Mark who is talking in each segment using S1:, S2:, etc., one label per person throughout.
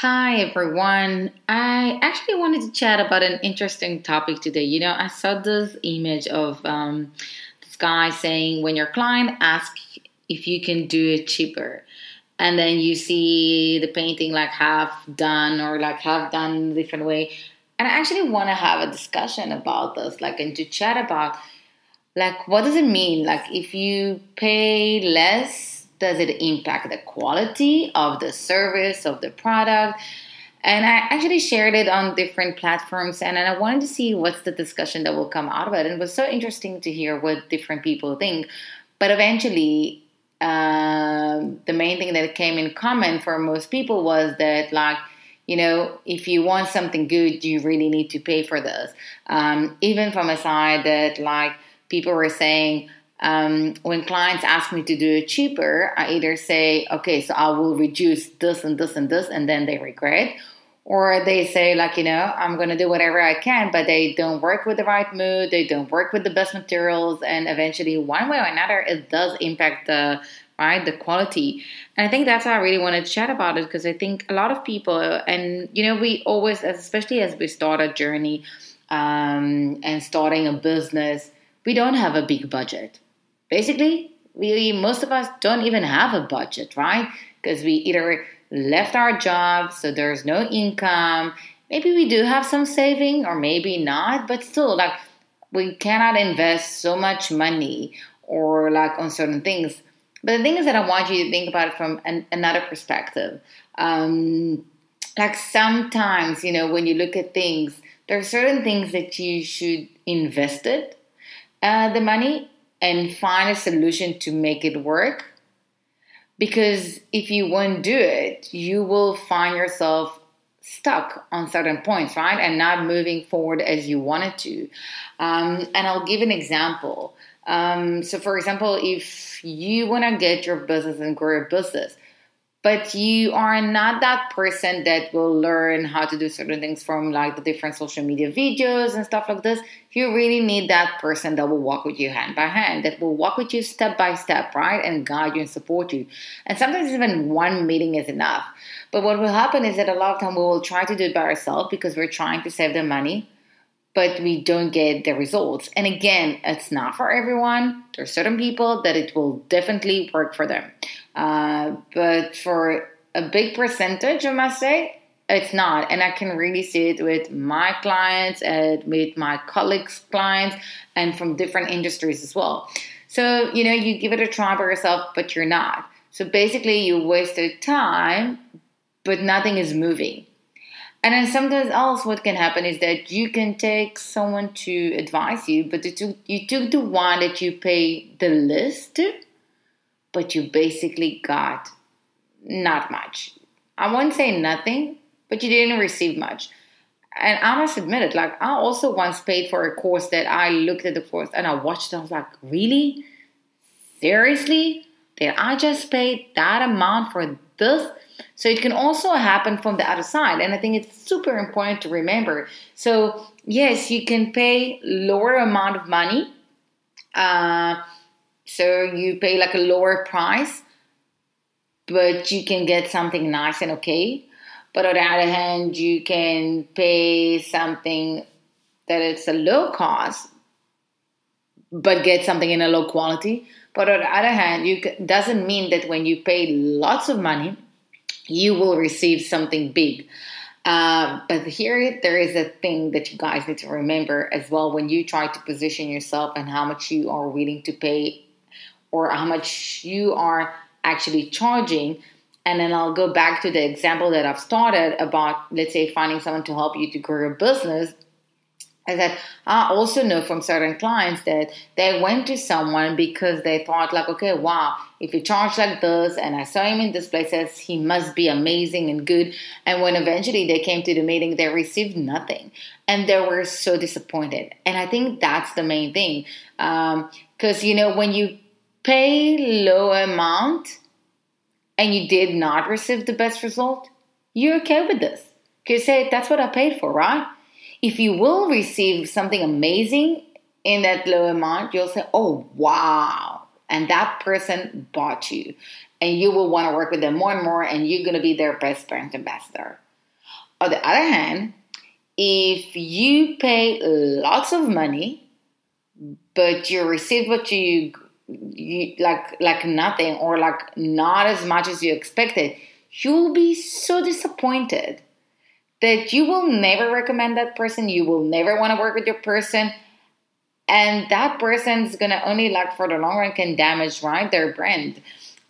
S1: Hi everyone. I actually wanted to chat about an interesting topic today. You know, I saw this image of um, this guy saying when your client asks if you can do it cheaper, and then you see the painting like half done or like half done different way. And I actually want to have a discussion about this, like, and to chat about like what does it mean, like if you pay less does it impact the quality of the service of the product? And i actually shared it on different platforms and, and i wanted to see what's the discussion that will come out of it. And it was so interesting to hear what different people think. But eventually uh, the main thing that came in common for most people was that like you know if you want something good you really need to pay for this. Um, even from a side that like people were saying um, when clients ask me to do it cheaper, I either say, okay, so I will reduce this and this and this, and then they regret. Or they say, like, you know, I'm going to do whatever I can, but they don't work with the right mood, they don't work with the best materials, and eventually, one way or another, it does impact the right the quality and i think that's why i really want to chat about it because i think a lot of people and you know we always especially as we start a journey um, and starting a business we don't have a big budget basically, we most of us don't even have a budget, right? Because we either left our job, so there's no income. Maybe we do have some saving, or maybe not, but still, like we cannot invest so much money or like on certain things. But the thing is that I want you to think about it from an, another perspective. Um, like sometimes, you know, when you look at things, there are certain things that you should invest it, uh, the money and find a solution to make it work. Because if you won't do it, you will find yourself stuck on certain points, right? And not moving forward as you wanted to. Um, and I'll give an example. Um, so, for example, if you want to get your business and grow your business, but you are not that person that will learn how to do certain things from like the different social media videos and stuff like this. You really need that person that will walk with you hand by hand that will walk with you step by step right and guide you and support you. And sometimes even one meeting is enough. But what will happen is that a lot of time we will try to do it by ourselves because we're trying to save the money but we don't get the results. And again, it's not for everyone. There are certain people that it will definitely work for them. Uh, but for a big percentage, I must say, it's not. And I can really see it with my clients and with my colleagues' clients and from different industries as well. So, you know, you give it a try by yourself, but you're not. So basically, you wasted time, but nothing is moving. And then sometimes else what can happen is that you can take someone to advise you, but you took, you took the one that you pay the list but you basically got not much. I won't say nothing, but you didn't receive much. And I must admit it, like I also once paid for a course that I looked at the course and I watched it, I was like, really? Seriously? Did I just pay that amount for this? So it can also happen from the other side. And I think it's super important to remember. So, yes, you can pay lower amount of money. Uh, so you pay like a lower price, but you can get something nice and okay. But on the other hand, you can pay something that it's a low cost, but get something in a low quality. But on the other hand, you doesn't mean that when you pay lots of money, you will receive something big. Uh, but here, there is a thing that you guys need to remember as well when you try to position yourself and how much you are willing to pay or how much you are actually charging. And then I'll go back to the example that I've started about, let's say, finding someone to help you to grow your business is that I also know from certain clients that they went to someone because they thought like, okay, wow, if he charged like this and I saw him in this places, he must be amazing and good. And when eventually they came to the meeting, they received nothing. And they were so disappointed. And I think that's the main thing. Because, um, you know, when you pay low amount and you did not receive the best result, you're okay with this. You say, that's what I paid for, right? If you will receive something amazing in that low amount, you'll say, oh, wow. And that person bought you. And you will want to work with them more and more, and you're going to be their best brand ambassador. on the other hand, if you pay lots of money, but you receive what you, you like like nothing or like not as much as you expected, you'll be so disappointed that you will never recommend that person. You will never want to work with your person. And that person's gonna only like for the long run can damage right their brand.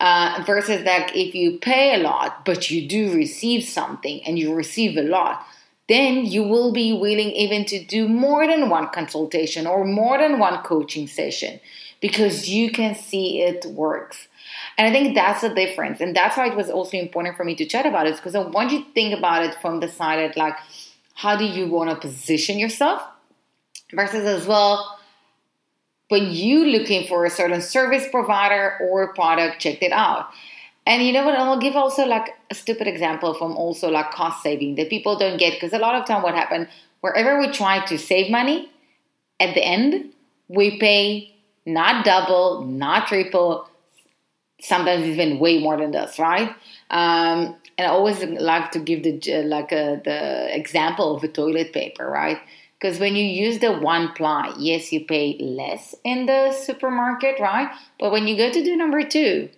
S1: Uh, versus that if you pay a lot but you do receive something and you receive a lot then you will be willing even to do more than one consultation or more than one coaching session because you can see it works and I think that's the difference. And that's why it was also important for me to chat about it because I want you to think about it from the side of like, how do you want to position yourself versus as well when you looking for a certain service provider or product, check it out. And you know what? I'll give also like a stupid example from also like cost saving that people don't get because a lot of time what happened wherever we try to save money, at the end we pay not double, not triple, sometimes even way more than this, right? Um, and I always like to give the like a, uh, the example of a toilet paper, right? Because when you use the one ply, yes, you pay less in the supermarket, right? But when you go to do number two,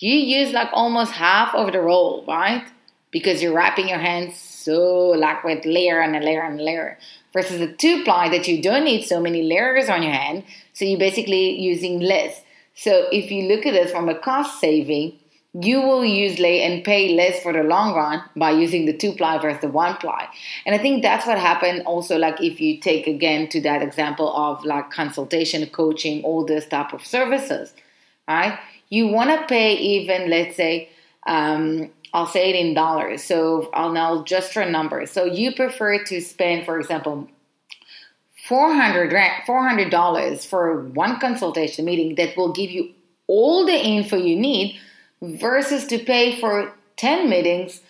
S1: you use like almost half of the roll, right? Because you're wrapping your hands so like with layer and a layer and a layer. Versus the two ply that you don't need so many layers on your hand, so you're basically using less. So if you look at it from a cost saving, you will usually and pay less for the long run by using the two ply versus the one ply. And I think that's what happened also like if you take again to that example of like consultation, coaching, all this type of services, right? You want to pay even let's say um, I'll say it in dollars. So I'll now just for numbers. So you prefer to spend, for example, $400, $400 for one consultation meeting that will give you all the info you need versus to pay for 10 meetings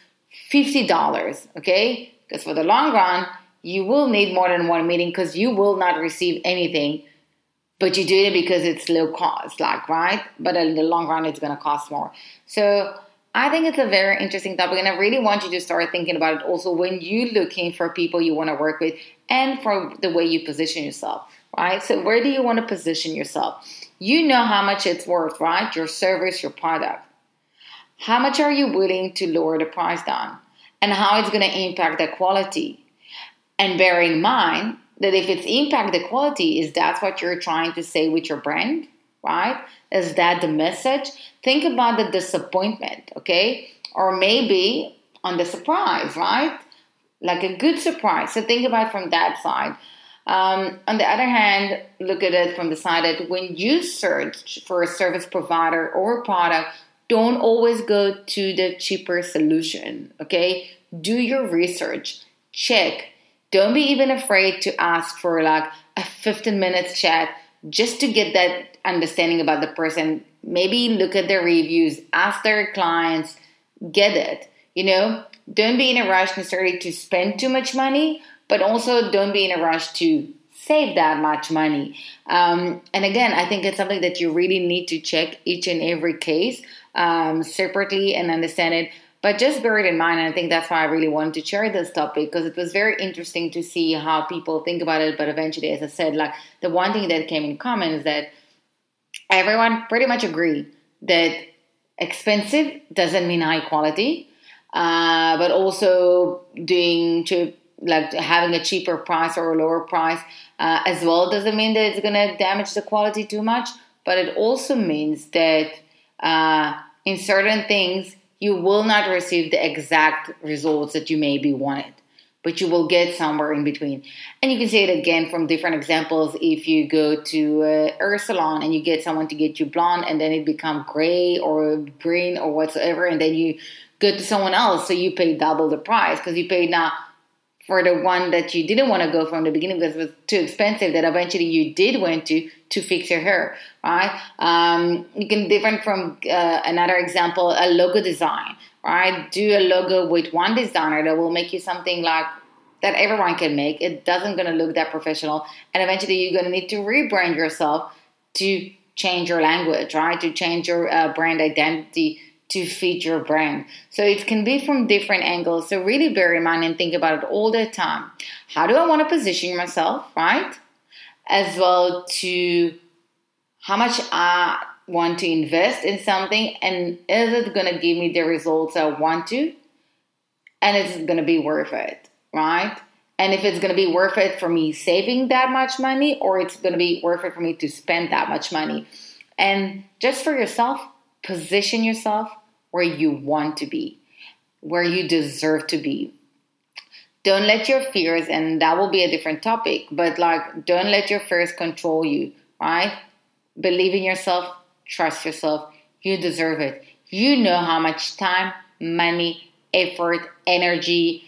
S1: $50, okay? Because for the long run, you will need more than one meeting because you will not receive anything, but you do it because it's low cost, like, right? But in the long run, it's going to cost more. So I think it's a very interesting topic, and I really want you to start thinking about it also when you're looking for people you want to work with and for the way you position yourself, right? So, where do you want to position yourself? You know how much it's worth, right? Your service, your product. How much are you willing to lower the price down? And how it's going to impact the quality. And bear in mind that if it's impact the quality, is that what you're trying to say with your brand, right? Is that the message? Think about the disappointment, okay? Or maybe on the surprise, right? Like a good surprise. So think about from that side. Um, on the other hand, look at it from the side that when you search for a service provider or product, don't always go to the cheaper solution, okay? Do your research, check. Don't be even afraid to ask for like a 15 minutes chat just to get that understanding about the person maybe look at their reviews, ask their clients, get it. You know, don't be in a rush necessarily to spend too much money, but also don't be in a rush to save that much money. Um, and again, I think it's something that you really need to check each and every case um, separately and understand it. But just bear it in mind, and I think that's why I really wanted to share this topic because it was very interesting to see how people think about it. But eventually, as I said, like the one thing that came in common is that everyone pretty much agree that expensive doesn't mean high quality, uh, but also doing to like having a cheaper price or a lower price uh, as well doesn't mean that it's going to damage the quality too much. But it also means that uh, in certain things you will not receive the exact results that you maybe wanted but you will get somewhere in between. And you can see it again from different examples. If you go to a hair salon and you get someone to get you blonde, and then it become gray or green or whatsoever, and then you go to someone else, so you pay double the price because you paid now for the one that you didn't want to go from the beginning because it was too expensive. That eventually you did went to to fix your hair, right? Um, you can different from uh, another example, a logo design right? Do a logo with one designer that will make you something like that everyone can make. It doesn't gonna look that professional, and eventually you're gonna need to rebrand yourself to change your language, right? To change your uh, brand identity to feed your brand. So it can be from different angles. So really bear in mind and think about it all the time. How do I want to position myself, right? As well to how much I want to invest in something and is it going to give me the results I want to? And is it going to be worth it, right? And if it's going to be worth it for me saving that much money or it's going to be worth it for me to spend that much money. And just for yourself, position yourself where you want to be, where you deserve to be. Don't let your fears, and that will be a different topic, but like, don't let your fears control you, right? Believe in yourself, trust yourself. You deserve it. You know how much time, money, effort, energy,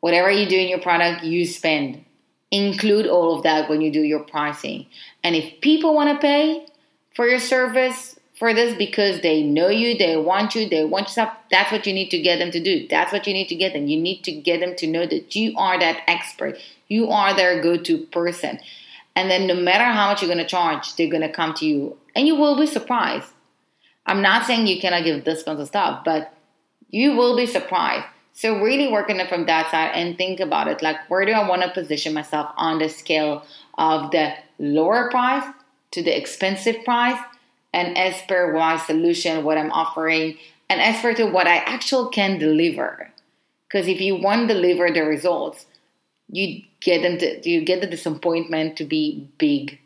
S1: whatever you do in your product, you spend. Include all of that when you do your pricing. And if people want to pay for your service, for this because they know you, they want you, they want stuff. That's what you need to get them to do. That's what you need to get them. You need to get them to know that you are that expert. You are their go to person. And then no matter how much you're going to charge, they're going to come to you. And you will be surprised. I'm not saying you cannot give discounts and stuff, but you will be surprised. So really work on it from that side and think about it. Like where do I want to position myself on the scale of the lower price to the expensive price and as per my solution, what I'm offering, and as per to what I actually can deliver. Because if you want to deliver the results, you get them to you get the disappointment to be big,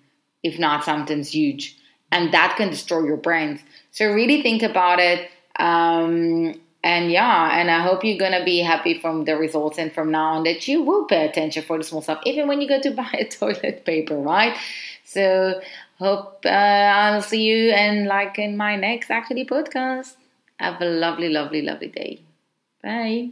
S1: if not sometimes huge, and that can destroy your brand. So really think about it. Um, and yeah, and I hope you're gonna be happy from the results and from now on that you will pay attention for the small stuff, even when you go to buy a toilet paper, right? So hope uh, I'll see you and like in my next actually podcast. Have a lovely, lovely, lovely day. Bye.